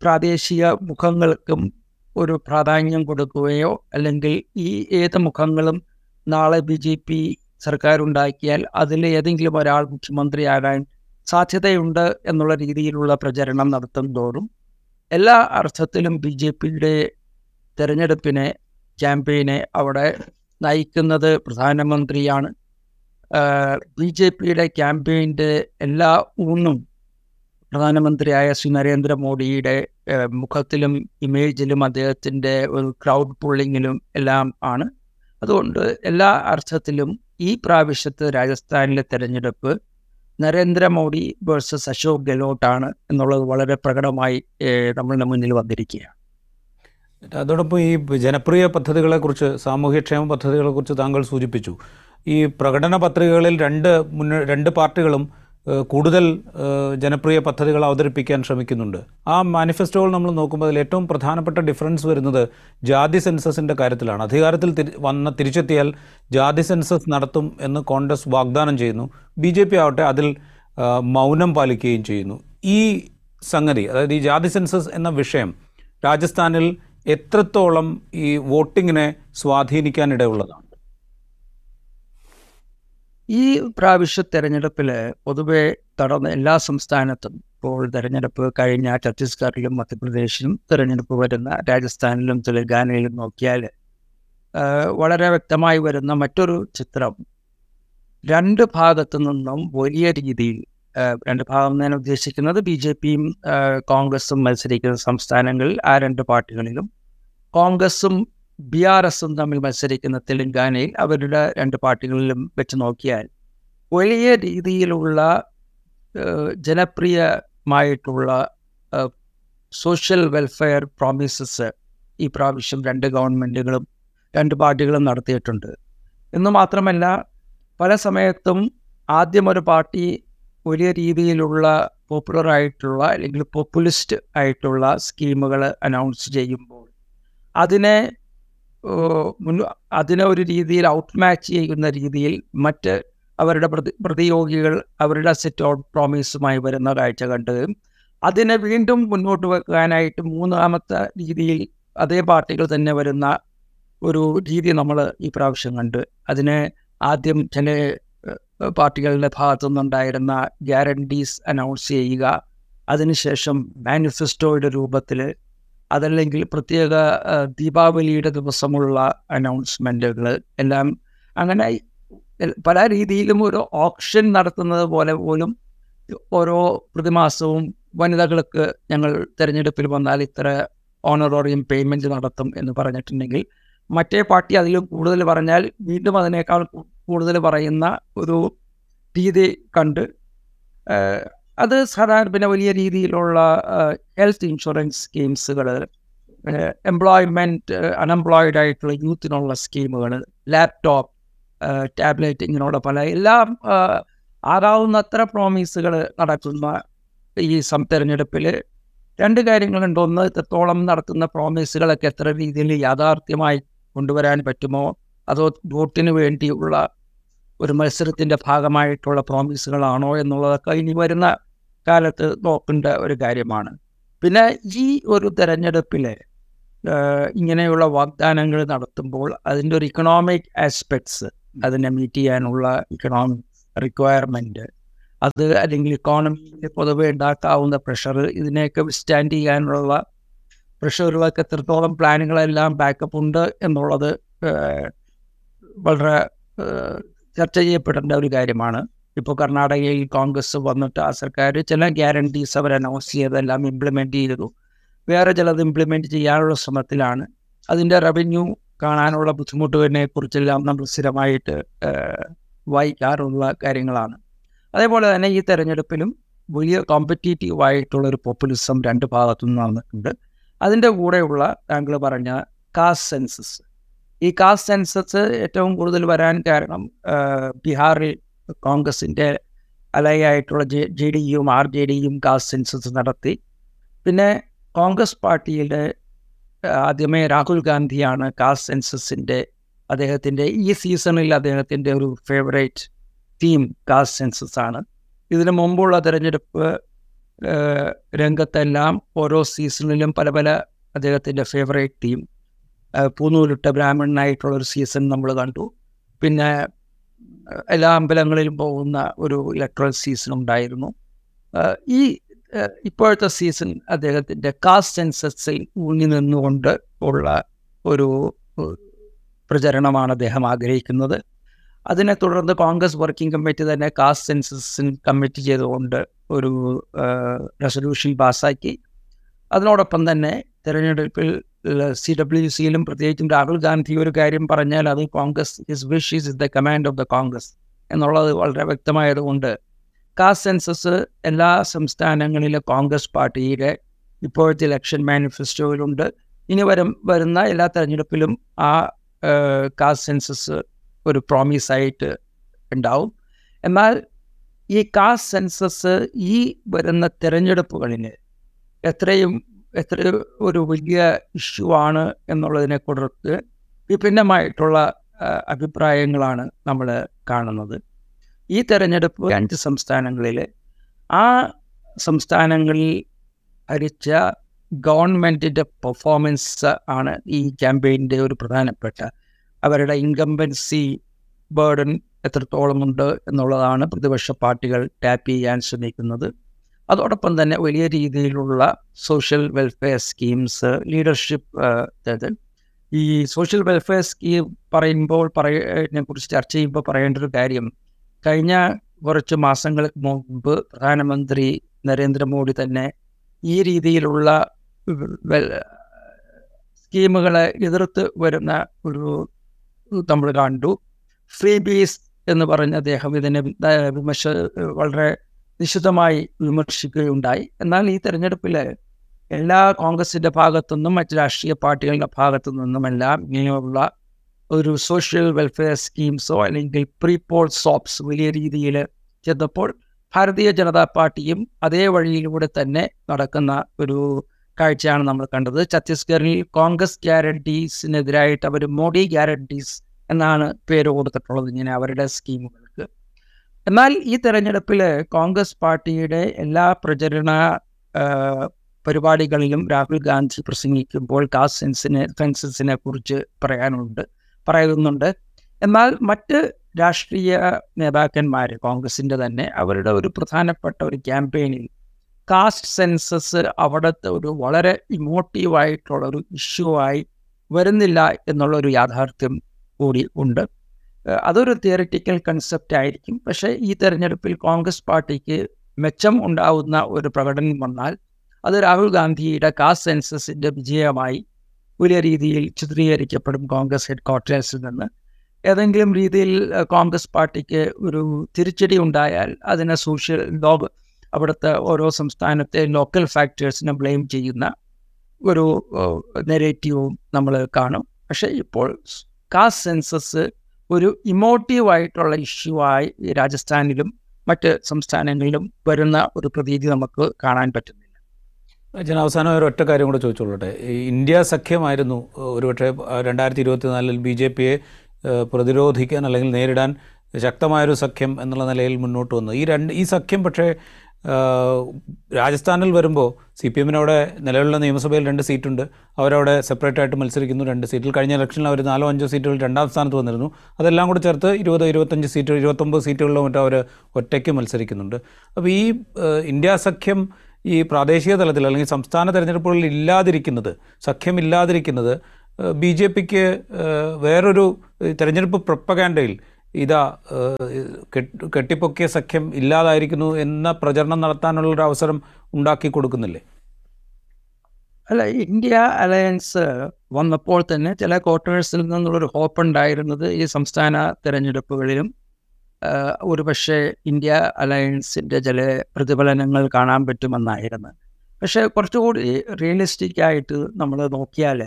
പ്രാദേശിക മുഖങ്ങൾക്കും ഒരു പ്രാധാന്യം കൊടുക്കുകയോ അല്ലെങ്കിൽ ഈ ഏത് മുഖങ്ങളും നാളെ ബി ജെ പി സർക്കാർ ഉണ്ടാക്കിയാൽ അതിൽ ഏതെങ്കിലും ഒരാൾ മുഖ്യമന്ത്രിയാകാൻ സാധ്യതയുണ്ട് എന്നുള്ള രീതിയിലുള്ള പ്രചരണം നടത്തും തോറും എല്ലാ അർത്ഥത്തിലും ബി ജെ പിയുടെ തെരഞ്ഞെടുപ്പിനെ ക്യാമ്പയിനെ അവിടെ നയിക്കുന്നത് പ്രധാനമന്ത്രിയാണ്. ബി ജെ പിയുടെ ക്യാമ്പയിന്റെ എല്ലാ ഊന്നും പ്രധാനമന്ത്രിയായ ശ്രീ നരേന്ദ്രമോദിയുടെ മുഖത്തിലും ഇമേജിലും അദ്ദേഹത്തിന്റെ ഒരു ക്രൗഡ് പുള്ളിങ്ങിലും എല്ലാം ആണ്. അതുകൊണ്ട് എല്ലാ അർത്ഥത്തിലും ഈ പ്രാവശ്യത്തെ രാജസ്ഥാനിലെ തെരഞ്ഞെടുപ്പ് നരേന്ദ്രമോദി വേഴ്സസ് അശോക് ഗെഹ്ലോട്ടാണ് എന്നുള്ളത് വളരെ പ്രകടമായി നമ്മളുടെ മുന്നിൽ വന്നിരിക്കുകയാണ്. അതോടൊപ്പം ഈ ജനപ്രിയ പദ്ധതികളെക്കുറിച്ച് സാമൂഹ്യക്ഷേമ പദ്ധതികളെക്കുറിച്ച് താങ്കൾ സൂചിപ്പിച്ചു. ഈ പ്രകടന പത്രികകളിൽ രണ്ട് മുന്ന രണ്ട് പാർട്ടികളും കൂടുതൽ ജനപ്രിയ പദ്ധതികൾ അവതരിപ്പിക്കാൻ ശ്രമിക്കുന്നുണ്ട്. ആ മാനിഫെസ്റ്റോകൾ നമ്മൾ നോക്കുമ്പോൾ അതിൽ ഏറ്റവും പ്രധാനപ്പെട്ട ഡിഫറൻസ് വരുന്നത് ജാതി സെൻസസിന്റെ കാര്യത്തിലാണ്. അധികാരത്തിൽ വന്ന തിരിച്ചെത്തിയാൽ ജാതി സെൻസസ് നടത്തും എന്ന് കോൺഗ്രസ് വാഗ്ദാനം ചെയ്യുന്നു. ബി ജെ പി ആവട്ടെ അതിൽ മൗനം പാലിക്കുകയും ചെയ്യുന്നു. ഈ സംഗതി അതായത് ഈ ജാതി സെൻസസ് എന്ന വിഷയം രാജസ്ഥാനിൽ എത്രത്തോളം ഈ വോട്ടിങ്ങിനെ സ്വാധീനിക്കാനിടയുള്ളതാണ് ഈ പ്രാവശ്യ തെരഞ്ഞെടുപ്പിൽ പൊതുവെ നടന്ന എല്ലാ സംസ്ഥാനത്തും ഇപ്പോൾ തെരഞ്ഞെടുപ്പ് കഴിഞ്ഞ ഛത്തീസ്ഗഡിലും മധ്യപ്രദേശിലും തെരഞ്ഞെടുപ്പ് വരുന്ന രാജസ്ഥാനിലും തെലങ്കാനയിലും നോക്കിയാൽ വളരെ വ്യക്തമായി വരുന്ന മറ്റൊരു ചിത്രം. രണ്ട് ഭാഗത്തു നിന്നും വലിയ രീതിയിൽ രണ്ട് ഭാഗം ഞാൻ ഉദ്ദേശിക്കുന്നത് ബി ജെ പിയും കോൺഗ്രസും മത്സരിക്കുന്ന സംസ്ഥാനങ്ങളിൽ ആ രണ്ട് പാർട്ടികളിലും കോൺഗ്രസും ബി ആർ എസും തമ്മിൽ മത്സരിക്കുന്ന തെലങ്കാനയിൽ അവരുടെ രണ്ട് പാർട്ടികളിലും വെച്ച് നോക്കിയാൽ വലിയ രീതിയിലുള്ള ജനപ്രിയമായിട്ടുള്ള സോഷ്യൽ വെൽഫെയർ പ്രോമിസസ് ഈ പ്രാവശ്യം രണ്ട് ഗവൺമെന്റുകളും രണ്ട് പാർട്ടികളും നടത്തിയിട്ടുണ്ട്. എന്ന് മാത്രമല്ല പല സമയത്തും ആദ്യം ഒരു പാർട്ടി വലിയ രീതിയിലുള്ള പോപ്പുലർ ആയിട്ടുള്ള അല്ലെങ്കിൽ പോപ്പുലിസ്റ്റ് ആയിട്ടുള്ള സ്കീമുകൾ അനൗൺസ് ചെയ്യുമ്പോൾ അതിനെ അതിനെ ഒരു രീതിയിൽ ഔട്ട് മാച്ച് ചെയ്യുന്ന രീതിയിൽ മറ്റ് അവരുടെ പ്രതി പ്രതിയോഗികൾ അവരുടെ സെറ്റ് ഔട്ട് പ്രോമിസുമായി വരുന്ന കാഴ്ച കണ്ടുകയും അതിനെ വീണ്ടും മുന്നോട്ട് വെക്കാനായിട്ട് മൂന്നാമത്തെ രീതിയിൽ അതേ പാർട്ടികൾ തന്നെ വരുന്ന ഒരു രീതി നമ്മൾ ഈ പ്രാവശ്യം കണ്ട്. അതിന് ആദ്യം ചില പാർട്ടികളുടെ ഭാഗത്തു നിന്നുണ്ടായിരുന്ന ഗ്യാരണ്ടീസ് അനൗൺസ് ചെയ്യുക. അതിനുശേഷം മാനിഫെസ്റ്റോയുടെ രൂപത്തിൽ അതല്ലെങ്കിൽ പ്രത്യേക ദീപാവലിയുടെ ദിവസമുള്ള അനൗൺസ്മെന്റുകൾ എല്ലാം അങ്ങനെ പല രീതിയിലും ഒരു ഓപ്ഷൻ നടത്തുന്നത് പോലെ പോലും ഓരോ പ്രതിമാസവും വനിതകൾക്ക് ഞങ്ങൾ തിരഞ്ഞെടുപ്പിൽ വന്നാൽ ഇത്ര ഓണറോറിയം പേയ്മെന്റ് നടത്തും എന്ന് പറഞ്ഞിട്ടുണ്ടെങ്കിൽ മറ്റേ പാർട്ടി അതിലും കൂടുതൽ പറഞ്ഞാൽ വീണ്ടും അതിനേക്കാൾ കൂടുതൽ പറയുന്ന ഒരു രീതി കണ്ട് അത് സാധാരണ പിന്നെ വലിയ രീതിയിലുള്ള ഹെൽത്ത് ഇൻഷുറൻസ് സ്കീംസുകൾ എംപ്ലോയ്മെന്റ് അൺഎംപ്ലോയിഡ് ആയിട്ടുള്ള യൂത്തിനുള്ള സ്കീമുകൾ ലാപ്ടോപ്പ് ടാബ്ലറ്റ് ഇങ്ങനെയുള്ള പല എല്ലാം ആറാവുന്നത്ര പ്രോമീസുകൾ നടക്കുന്ന ഈ സം തെരഞ്ഞെടുപ്പിൽ രണ്ട് കാര്യങ്ങളുണ്ട്. ഒന്ന് എത്രത്തോളം നടത്തുന്ന പ്രോമിസുകളൊക്കെ എത്ര രീതിയിൽ യാഥാർത്ഥ്യമായി കൊണ്ടുവരാൻ പറ്റുമോ? അതോ വോട്ടിന് വേണ്ടിയുള്ള ഒരു മത്സരത്തിന്റെ ഭാഗമായിട്ടുള്ള പ്രോമിസുകളാണോ എന്നുള്ളതൊക്കെ ഇനി വരുന്ന കാലത്ത് നോക്കേണ്ട ഒരു കാര്യമാണ്. പിന്നെ ഈ ഒരു തെരഞ്ഞെടുപ്പിൽ ഇങ്ങനെയുള്ള വാഗ്ദാനങ്ങൾ നടത്തുമ്പോൾ അതിന്റെ ഒരു ഇക്കണോമിക് ആസ്പെക്ട്സ് അതിനെ മീറ്റ് ചെയ്യാനുള്ള ഇക്കണോമിക് റിക്വയർമെന്റ് അത് അല്ലെങ്കിൽ ഇക്കോണമിയിൽ പൊതുവെ ഉണ്ടാക്കാവുന്ന പ്രഷർ ഇതിനെയൊക്കെ വിസ്റ്റാൻഡ് ചെയ്യാനുള്ള പ്രഷറുകളൊക്കെ എത്രത്തോളം പ്ലാനുകളെല്ലാം ബാക്കപ്പ് ഉണ്ട് എന്നുള്ളത് വളരെ ചർച്ച ചെയ്യപ്പെടേണ്ട ഒരു കാര്യമാണ്. ഇപ്പോൾ കർണാടകയിൽ കോൺഗ്രസ് വന്നിട്ട് ആ സർക്കാർ ചില ഗ്യാരണ്ടീസ് അവർ അനൗൺസ് ചെയ്തെല്ലാം ഇംപ്ലിമെന്റ് ചെയ്തു. വേറെ ചിലത് ഇംപ്ലിമെന്റ് ചെയ്യാനുള്ള ശ്രമത്തിലാണ്. അതിന്റെ റവന്യൂ കാണാനുള്ള ബുദ്ധിമുട്ടുകളെ കുറിച്ചെല്ലാം നമ്മൾ സ്ഥിരമായിട്ട് വായിക്കാറുള്ള കാര്യങ്ങളാണ്. അതേപോലെ തന്നെ ഈ തെരഞ്ഞെടുപ്പിലും വലിയ കോമ്പറ്റീറ്റീവ് ആയിട്ടുള്ള ഒരു പോപ്പുലിസം രണ്ട് ഭാഗത്തു നിന്ന് നടന്നിട്ടുണ്ട് അതിന്റെ കൂടെയുള്ള താങ്കൾ പറഞ്ഞ കാസ്റ്റ് സെൻസസ് ഈ കാസ്റ്റ് സെൻസസ് ഏറ്റവും കൂടുതൽ വരാൻ കാരണം ബീഹാറിൽ കോൺഗ്രസിന്റെ അലയായിട്ടുള്ള ജെ ജെ ഡി യും ആർ ജെ ഡിയും കാസ്റ്റ് സെൻസസ് നടത്തി. പിന്നെ കോൺഗ്രസ് പാർട്ടിയുടെ ആദ്യമേ രാഹുൽ ഗാന്ധിയാണ് കാസ്റ്റ് സെൻസസിന്റെ അദ്ദേഹത്തിന്റെ ഈ സീസണിൽ അദ്ദേഹത്തിന്റെ ഒരു ഫേവറേറ്റ് തീം കാസ്റ്റ് സെൻസസ് ആണ് ഇതിനു മുമ്പുള്ള തിരഞ്ഞെടുപ്പ് രംഗത്തെല്ലാം ഓരോ സീസണിലും പല പല അദ്ദേഹത്തിന്റെ ഫേവറേറ്റ് ടീം പൂനൂലിട്ട ബ്രാഹ്മണനായിട്ടുള്ള ഒരു സീസൺ നമ്മൾ കണ്ടു. പിന്നെ എല്ലാ അമ്പലങ്ങളിലും പോകുന്ന ഒരു ഇലക്ട്രൽ സീസൺ ഉണ്ടായിരുന്നു. ഈ ഇപ്പോഴത്തെ സീസൺ അദ്ദേഹത്തിന്റെ കാസ്റ്റ് സെൻസസിൽ ഊന്നി നിന്നുകൊണ്ട് ഉള്ള ഒരു പ്രചരണമാണ് അദ്ദേഹം ആഗ്രഹിക്കുന്നത്. അതിനെ തുടർന്ന് കോൺഗ്രസ് വർക്കിംഗ് കമ്മിറ്റി തന്നെ കാസ്റ്റ് സെൻസസിന് കമ്മിറ്റി ചെയ്തുകൊണ്ട് ഒരു റെസൊല്യൂഷൻ പാസ്സാക്കി. അതിനോടൊപ്പം തന്നെ തിരഞ്ഞെടുപ്പിൽ സി ഡബ്ല്യു സിയിലും പ്രത്യേകിച്ചും രാഹുൽ ഗാന്ധി ഒരു കാര്യം പറഞ്ഞാൽ അത് Congress is wish is is the command of the Congress എന്നുള്ളത് വളരെ വ്യക്തമായതുകൊണ്ട് കാസ്റ്റ് സെൻസസ് എല്ലാ സംസ്ഥാനങ്ങളിലെ കോൺഗ്രസ് പാർട്ടിയുടെ ഇപ്പോഴത്തെ ഇലക്ഷൻ മാനിഫെസ്റ്റോയിലുണ്ട് ഇനി വരും വരുന്ന എല്ലാ തെരഞ്ഞെടുപ്പിലും ആ കാസ്റ്റ് സെൻസസ് ഒരു പ്രോമിസ് ആയിട്ട് ഉണ്ടാവും. എന്നാൽ ഈ കാസ്റ്റ് സെൻസസ് ഈ വരുന്ന തിരഞ്ഞെടുപ്പുകളിൽ എത്രയും എത്ര ഒരു വലിയ ഇഷ്യൂ ആണ് എന്നുള്ളതിനെ കുറിച്ച് വിഭിന്നമായിട്ടുള്ള അഭിപ്രായങ്ങളാണ് നമ്മൾ കാണുന്നത്. ഈ തെരഞ്ഞെടുപ്പ് അഞ്ച് സംസ്ഥാനങ്ങളിൽ ആ സംസ്ഥാനങ്ങളിൽ ഭരിച്ച ഗവൺമെന്റിന്റെ പെർഫോമൻസ് ആണ് ഈ ക്യാമ്പയിന്റെ ഒരു പ്രധാനപ്പെട്ട. അവരുടെ ഇൻകംബൻസി ബേർഡൻ എത്രത്തോളം ഉണ്ട് എന്നുള്ളതാണ് പ്രതിപക്ഷ പാർട്ടികൾ ടാപ്പ് ചെയ്യാൻ ശ്രമിക്കുന്നത്. അതോടൊപ്പം തന്നെ വലിയ രീതിയിലുള്ള സോഷ്യൽ വെൽഫെയർ സ്കീംസ് ലീഡർഷിപ്പ് ഈ സോഷ്യൽ വെൽഫെയർ സ്കീം പറയുമ്പോൾ പറയെ കുറിച്ച് ചർച്ച ചെയ്യുമ്പോൾ പറയേണ്ട ഒരു കാര്യം കഴിഞ്ഞ കുറച്ച് മാസങ്ങൾക്ക് മുമ്പ് പ്രധാനമന്ത്രി നരേന്ദ്രമോദി തന്നെ ഈ രീതിയിലുള്ള സ്കീമുകളെ എതിർത്ത് വരുന്ന ഒരു നമ്മൾ കണ്ടു. ഫ്രീ ബീസ് എന്ന് പറഞ്ഞ് അദ്ദേഹം ഇതിനെ വിമർശ വളരെ നിശിതമായി വിമർശിക്കുകയുണ്ടായി. എന്നാൽ ഈ തെരഞ്ഞെടുപ്പിൽ എല്ലാ കോൺഗ്രസിന്റെ ഭാഗത്തുനിന്നും മറ്റ് രാഷ്ട്രീയ പാർട്ടികളുടെ ഭാഗത്തു നിന്നുമെല്ലാം ഇങ്ങനെയുള്ള ഒരു സോഷ്യൽ വെൽഫെയർ സ്കീംസോ അല്ലെങ്കിൽ പ്രീ പോൾ സോപ്സ് വലിയ രീതിയിൽ ചെന്നപ്പോൾ ഭാരതീയ ജനതാ പാർട്ടിയും അതേ വഴിയിലൂടെ തന്നെ നടക്കുന്ന ഒരു കാഴ്ചയാണ് നമ്മൾ കണ്ടത്. ഛത്തീസ്ഗറിൽ കോൺഗ്രസ് ഗ്യാരണ്ടീസിനെതിരായിട്ട് അവർ മോഡി ഗ്യാരണ്ടീസ് എന്നാണ് പേര് കൊടുത്തിട്ടുള്ളത്. ഇങ്ങനെ അവരുടെ സ്കീമുകൾക്ക് എന്നാൽ ഈ തെരഞ്ഞെടുപ്പിൽ കോൺഗ്രസ് പാർട്ടിയുടെ എല്ലാ പ്രചരണ പരിപാടികളിലും രാഹുൽ ഗാന്ധി പ്രസംഗിക്കുമ്പോൾ കാസ്റ്റ് സെൻസിനെ സെൻസസിനെ കുറിച്ച് പറയാനുണ്ട് പറയുന്നുണ്ട്. എന്നാൽ മറ്റ് രാഷ്ട്രീയ നേതാക്കന്മാർ കോൺഗ്രസിന്റെ തന്നെ അവരുടെ ഒരു പ്രധാനപ്പെട്ട ഒരു ക്യാമ്പയിനിൽ കാസ്റ്റ് സെൻസസ് അവിടുത്തെ ഒരു വളരെ ഇമോട്ടീവായിട്ടുള്ള ഒരു ഇഷ്യൂ ആയി വരുന്നില്ല എന്നുള്ള ഒരു യാഥാർത്ഥ്യം കൂടി ഉണ്ട്. അതൊരു തിയറിറ്റിക്കൽ കൺസെപ്റ്റ് ആയിരിക്കും. പക്ഷേ ഈ തെരഞ്ഞെടുപ്പിൽ കോൺഗ്രസ് പാർട്ടിക്ക് മെച്ചം ഉണ്ടാവുന്ന ഒരു പ്രകടനം വന്നാൽ അത് രാഹുൽ ഗാന്ധിയുടെ കാസ്റ്റ് സെൻസസിന്റെ വിജയമായി വലിയ രീതിയിൽ ചിത്രീകരിക്കപ്പെടും കോൺഗ്രസ് ഹെഡ് ക്വാർട്ടേഴ്സിൽ നിന്ന്. ഏതെങ്കിലും രീതിയിൽ കോൺഗ്രസ് പാർട്ടിക്ക് ഒരു തിരിച്ചടി ഉണ്ടായാൽ അതിനെ സോഷ്യൽ ലോക അവിടുത്തെ ഓരോ സംസ്ഥാനത്തെ ലോക്കൽ ഫാക്ടേഴ്സിനെ ബ്ലെയിം ചെയ്യുന്ന ഒരു നെറേറ്റീവും നമ്മൾ കാണും. പക്ഷേ ഇപ്പോൾ കാസ്റ്റ് സെൻസസ് ഒരു ഇമോട്ടീവായിട്ടുള്ള ഇഷ്യൂ ആയി രാജസ്ഥാനിലും മറ്റ് സംസ്ഥാനങ്ങളിലും വരുന്ന ഒരു പ്രതീതി നമുക്ക് കാണാൻ പറ്റുന്നില്ല. ഞാൻ അവസാനം ഒരു ഒറ്റ കാര്യം കൂടെ ചോദിച്ചോളട്ടെ. ഇന്ത്യ സഖ്യമായിരുന്നു ഒരുപക്ഷെ രണ്ടായിരത്തി ഇരുപത്തി നാലിൽ ബി ജെ പിയെ പ്രതിരോധിക്കാൻ അല്ലെങ്കിൽ നേരിടാൻ ശക്തമായൊരു സഖ്യം എന്നുള്ള നിലയിൽ മുന്നോട്ട് വന്നു. ഈ രണ്ട് ഈ സഖ്യം പക്ഷേ രാജസ്ഥാനിൽ വരുമ്പോൾ സി പി എമ്മിനവിടെ നിലവിലുള്ള നിയമസഭയിൽ രണ്ട് സീറ്റുണ്ട്. അവരവിടെ സെപ്പറേറ്റ് ആയിട്ട് മത്സരിക്കുന്നു രണ്ട് സീറ്റിൽ. കഴിഞ്ഞ ഇലക്ഷനിൽ അവർ നാലോ അഞ്ചോ സീറ്റുകൾ രണ്ടാം സ്ഥാനത്ത് വന്നിരുന്നു. അതെല്ലാം കൂടി ചേർത്ത് ഇരുപത് ഇരുപത്തഞ്ച് സീറ്റ് ഇരുപത്തൊമ്പത് സീറ്റുകളിലും മറ്റും അവർ ഒറ്റയ്ക്ക് മത്സരിക്കുന്നുണ്ട്. അപ്പോൾ ഈ ഇന്ത്യ സഖ്യം ഈ പ്രാദേശിക തലത്തിൽ അല്ലെങ്കിൽ സംസ്ഥാന തെരഞ്ഞെടുപ്പുകളിൽ ഇല്ലാതിരിക്കുന്നത് സഖ്യമില്ലാതിരിക്കുന്നത് ബി ജെ പിക്ക് വേറൊരു തെരഞ്ഞെടുപ്പ് പ്രൊപ്പഗാൻഡയിൽ ഇതാ കെട്ടിപ്പൊക്കിയ സഖ്യം ഇല്ലാതായിരിക്കുന്നു എന്ന പ്രചരണം നടത്താനുള്ള ഒരു അവസരം ഉണ്ടാക്കി കൊടുക്കുന്നില്ലേ? അല്ല ഇന്ത്യ അലയൻസ് വന്നപ്പോൾ തന്നെ ചില ക്വാർട്ടേഴ്സിൽ നിന്നുള്ളൊരു ഹോപ്പ് ഉണ്ടായിരുന്നത് ഈ സംസ്ഥാന തിരഞ്ഞെടുപ്പുകളിലും. ഒരു ഒരുപക്ഷെ ഇന്ത്യ അലയൻസിന്റെ ചില പ്രതിഫലനങ്ങൾ കാണാൻ പറ്റുമെന്നായിരുന്നു. പക്ഷേ കുറച്ചുകൂടി റിയലിസ്റ്റിക് ആയിട്ട് നമ്മൾ നോക്കിയാൽ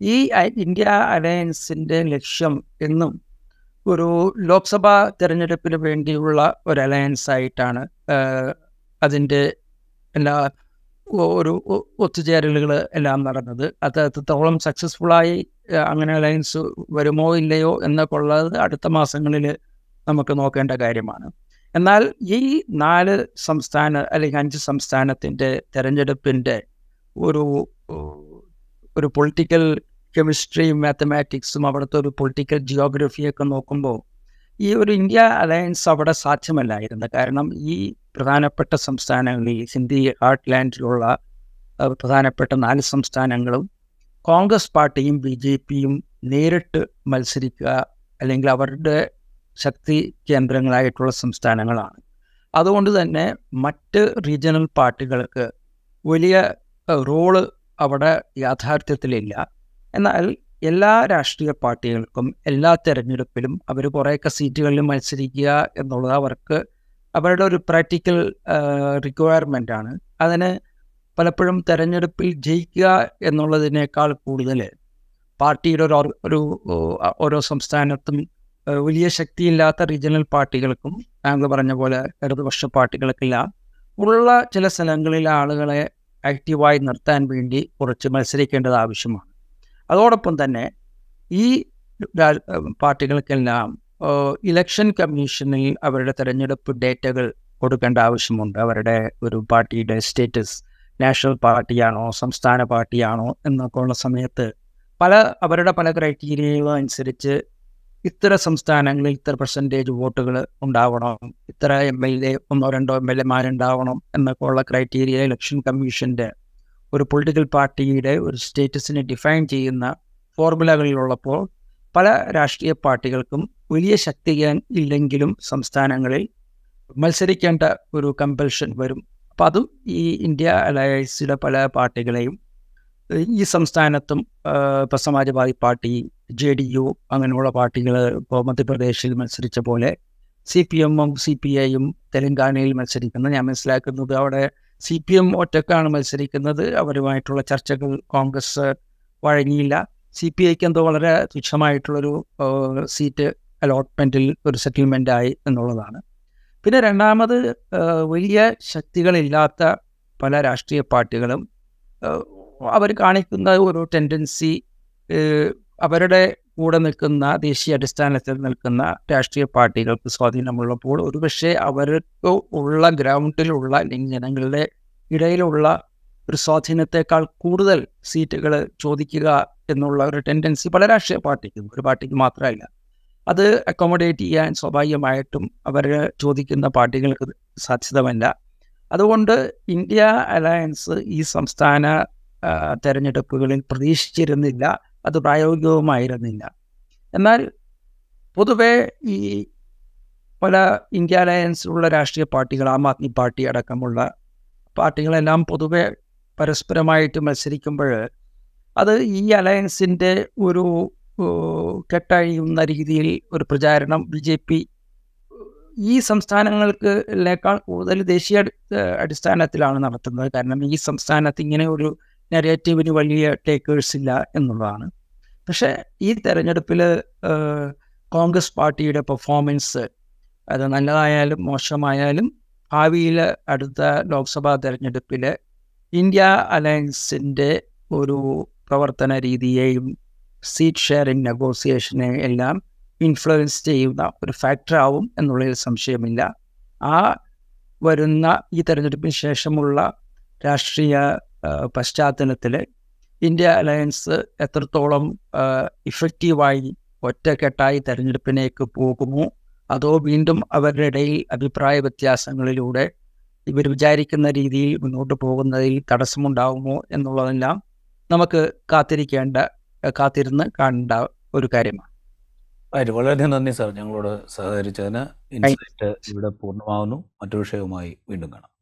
ഈ ഇന്ത്യ അലയൻസിന്റെ ലക്ഷ്യം എന്നും ഒരു ലോക്സഭാ തെരഞ്ഞെടുപ്പിന് വേണ്ടിയുള്ള ഒരു അലയൻസ് ആയിട്ടാണ് അതിന്റെ എല്ലാ ഒരു ഒത്തുചേരലുകൾ എല്ലാം നടന്നത്. അത് എത്രത്തോളം സക്സസ്ഫുള്ളായി അങ്ങനെ അലയൻസ് വരുമോ ഇല്ലയോ എന്നൊക്കെ ഉള്ളത് അടുത്ത മാസങ്ങളിൽ നമുക്ക് നോക്കേണ്ട കാര്യമാണ്. എന്നാൽ ഈ നാല് സംസ്ഥാന അല്ലെങ്കിൽ അഞ്ച് സംസ്ഥാനത്തിന്റെ തെരഞ്ഞെടുപ്പിന്റെ ഒരു ഒരു പൊളിറ്റിക്കൽ കെമിസ്ട്രിയും മാത്തമാറ്റിക്സും അവിടുത്തെ ഒരു പൊളിറ്റിക്കൽ ജിയോഗ്രഫിയൊക്കെ നോക്കുമ്പോൾ ഈ ഒരു ഇന്ത്യ അലയൻസ് അവിടെ സാധ്യമല്ലായിരുന്നു. കാരണം ഈ പ്രധാനപ്പെട്ട സംസ്ഥാനങ്ങളിൽ ഹിന്ദി ഹാർട്ട്ലാൻഡിലുള്ള ലാൻഡിലുള്ള പ്രധാനപ്പെട്ട നാല് സംസ്ഥാനങ്ങളും കോൺഗ്രസ് പാർട്ടിയും ബി ജെ പിയും നേരിട്ട് മത്സരിക്കുക അല്ലെങ്കിൽ അവരുടെ ശക്തി കേന്ദ്രങ്ങളായിട്ടുള്ള സംസ്ഥാനങ്ങളാണ്. അതുകൊണ്ട് തന്നെ മറ്റ് റീജിയണൽ പാർട്ടികൾക്ക് വലിയ റോൾ അവിടെ യാഥാർത്ഥ്യത്തിലില്ല. എന്നാൽ എല്ലാ രാഷ്ട്രീയ പാർട്ടികൾക്കും എല്ലാ തെരഞ്ഞെടുപ്പിലും അവർ കുറേയൊക്കെ സീറ്റുകളിൽ മത്സരിക്കുക എന്നുള്ളത് അവർക്ക് അവരുടെ ഒരു പ്രാക്ടിക്കൽ റിക്വയർമെന്റ് ആണ്. അതിന് പലപ്പോഴും തെരഞ്ഞെടുപ്പിൽ ജയിക്കുക എന്നുള്ളതിനേക്കാൾ കൂടുതൽ പാർട്ടിയുടെ ഒരു ഒരു ഓരോ സംസ്ഥാനത്തും വലിയ ശക്തിയില്ലാത്ത റീജിയണൽ പാർട്ടികൾക്കും താങ്കൾ പറഞ്ഞ പോലെ ഇടതുപക്ഷ പാർട്ടികൾക്കെല്ലാം ഉള്ള ചില സ്ഥലങ്ങളിലെ ആളുകളെ ആക്റ്റീവായി നിർത്താൻ വേണ്ടി കുറച്ച് മത്സരിക്കേണ്ടത് ആവശ്യമാണ്. അതോടൊപ്പം തന്നെ ഈ പാർട്ടികൾക്കെല്ലാം ഇലക്ഷൻ കമ്മീഷനിൽ അവരുടെ തെരഞ്ഞെടുപ്പ് ഡേറ്റകൾ കൊടുക്കേണ്ട ആവശ്യമുണ്ട്. അവരുടെ ഒരു പാർട്ടിയുടെ സ്റ്റേറ്റസ് നാഷണൽ പാർട്ടിയാണോ സംസ്ഥാന പാർട്ടിയാണോ എന്നൊക്കെ ഉള്ള സമയത്ത് പല അവരുടെ പല ക്രൈറ്റീരിയകളും അനുസരിച്ച് ഇത്ര സംസ്ഥാനങ്ങളിൽ ഇത്ര പെർസെന്റേജ് വോട്ടുകൾ ഉണ്ടാവണം ഇത്ര എം എൽ എ ഒന്നോ രണ്ടോ എം എൽ എമാരുണ്ടാവണം എന്നൊക്കെ ഉള്ള ക്രൈറ്റീരിയ ഇലക്ഷൻ കമ്മീഷന്റെ ഒരു പൊളിറ്റിക്കൽ പാർട്ടിയുടെ ഒരു സ്റ്റേറ്റസിനെ ഡിഫൈൻ ചെയ്യുന്ന ഫോർമുലകളിലുള്ളപ്പോൾ പല രാഷ്ട്രീയ പാർട്ടികൾക്കും വലിയ ശക്തി ഇല്ലെങ്കിലും സംസ്ഥാനങ്ങളിൽ മത്സരിക്കേണ്ട ഒരു കമ്പൽഷൻ വരും. അപ്പം അതും ഈ ഇന്ത്യ അലയൻസിലെ പല പാർട്ടികളെയും ഈ സംസ്ഥാനത്തും ഇപ്പം Samajwadi party J D U അങ്ങനെയുള്ള പാർട്ടികൾ ഇപ്പോൾ മധ്യപ്രദേശിൽ മത്സരിച്ച പോലെ സി പി എമ്മും സി പി ഐയും തെലങ്കാനയിൽ മത്സരിക്കുന്ന. ഞാൻ മനസ്സിലാക്കുന്നത് അവിടെ സി പി എം ഒറ്റക്കാണ് മത്സരിക്കുന്നത്. അവരുമായിട്ടുള്ള ചർച്ചകൾ കോൺഗ്രസ് വഴങ്ങിയില്ല. സി പി ഐക്ക് എന്തോ വളരെ തുച്ഛമായിട്ടുള്ളൊരു സീറ്റ് അലോട്ട്മെന്റിൽ ഒരു സെറ്റിൽമെന്റ് ആയി എന്നുള്ളതാണ്. പിന്നെ രണ്ടാമത് വലിയ ശക്തികളില്ലാത്ത പല രാഷ്ട്രീയ പാർട്ടികളും അവർ കാണിക്കുന്ന ഒരു ടെൻഡൻസി അവരുടെ കൂടെ നിൽക്കുന്ന ദേശീയ അടിസ്ഥാനത്തിൽ നിൽക്കുന്ന രാഷ്ട്രീയ പാർട്ടികൾക്ക് സ്വാധീനമുള്ളപ്പോൾ ഒരുപക്ഷെ അവർക്ക് ഉള്ള ഗ്രൗണ്ടിലുള്ള അല്ലെങ്കിൽ ജനങ്ങളുടെ ഇടയിലുള്ള ഒരു സ്വാധീനത്തെക്കാൾ കൂടുതൽ സീറ്റുകൾ ചോദിക്കുക എന്നുള്ള ഒരു ടെൻഡൻസി പല രാഷ്ട്രീയ പാർട്ടിക്കും ഒരു പാർട്ടിക്ക് മാത്രമല്ല. അത് അക്കോമഡേറ്റ് ചെയ്യാൻ സ്വാഭാവികമായിട്ടും അവർ ചോദിക്കുന്ന പാർട്ടികൾക്ക് സാധ്യതമല്ല അതുകൊണ്ട് ഇന്ത്യ അലയൻസ് ഈ സംസ്ഥാന തെരഞ്ഞെടുപ്പുകളിൽ പ്രതീക്ഷിച്ചിരുന്നില്ല. അത് പ്രായോഗികവുമായിരുന്നില്ല. എന്നാൽ പൊതുവെ ഈ പല ഇന്ത്യ അലയൻസിലുള്ള രാഷ്ട്രീയ പാർട്ടികൾ ആം ആദ്മി പാർട്ടി അടക്കമുള്ള പാർട്ടികളെല്ലാം പൊതുവെ പരസ്പരമായിട്ട് മത്സരിക്കുമ്പോൾ അത് ഈ അലയൻസിന്റെ ഒരു കെട്ടഴിയുന്ന രീതിയിൽ ഒരു പ്രചാരണം ബി ജെ പി ഈ സംസ്ഥാനങ്ങൾക്ക് കൂടുതൽ ദേശീയ അടിസ്ഥാനത്തിലാണ് നടത്തുന്നത്. കാരണം ഈ സംസ്ഥാനത്ത് ഇങ്ങനെ ഒരു നെറേറ്റീവിന് വലിയ ടേക്കേഴ്സ് ഇല്ല എന്നുള്ളതാണ്. പക്ഷേ ഈ തെരഞ്ഞെടുപ്പിൽ കോൺഗ്രസ് പാർട്ടിയുടെ പെർഫോമൻസ് അത് നല്ലതായാലും മോശമായാലും ഭാവിയിൽ അടുത്ത ലോക്സഭാ തെരഞ്ഞെടുപ്പിൽ ഇന്ത്യ അലയൻസിന്റെ ഒരു പ്രവർത്തന രീതിയെയും സീറ്റ് ഷെയറിംഗ് നെഗോസിയേഷനെ എല്ലാം ഇൻഫ്ലുവൻസ് ചെയ്യുന്ന ഒരു ഫാക്ടറാവും എന്നുള്ളതിൽ സംശയമില്ല. ആ വരുന്ന ഈ തെരഞ്ഞെടുപ്പിന് ശേഷമുള്ള രാഷ്ട്രീയ പശ്ചാത്തലത്തിൽ ഇന്ത്യ അലയൻസ് എത്രത്തോളം ഇഫക്റ്റീവായി ഒറ്റക്കെട്ടായി തെരഞ്ഞെടുപ്പിലേക്ക് പോകുമോ അതോ വീണ്ടും അവരുടെ ഇടയിൽ അഭിപ്രായ വ്യത്യാസങ്ങളിലൂടെ ഇവർ വിചാരിക്കുന്ന രീതിയിൽ മുന്നോട്ട് പോകുന്നതിൽ തടസ്സമുണ്ടാകുമോ എന്നുള്ളതെല്ലാം നമുക്ക് കാത്തിരിക്കേണ്ട കാത്തിരുന്ന് കാണേണ്ട ഒരു കാര്യമാണ്. വളരെ വളരെയധികം നന്ദി സാർ ഞങ്ങളോട് സഹകരിച്ചതിന് ഇൻസൈറ്റ് ഇവിടെ പൂർണമാകുന്നു മറ്റു വിഷയവുമായി വീണ്ടും കാണാം.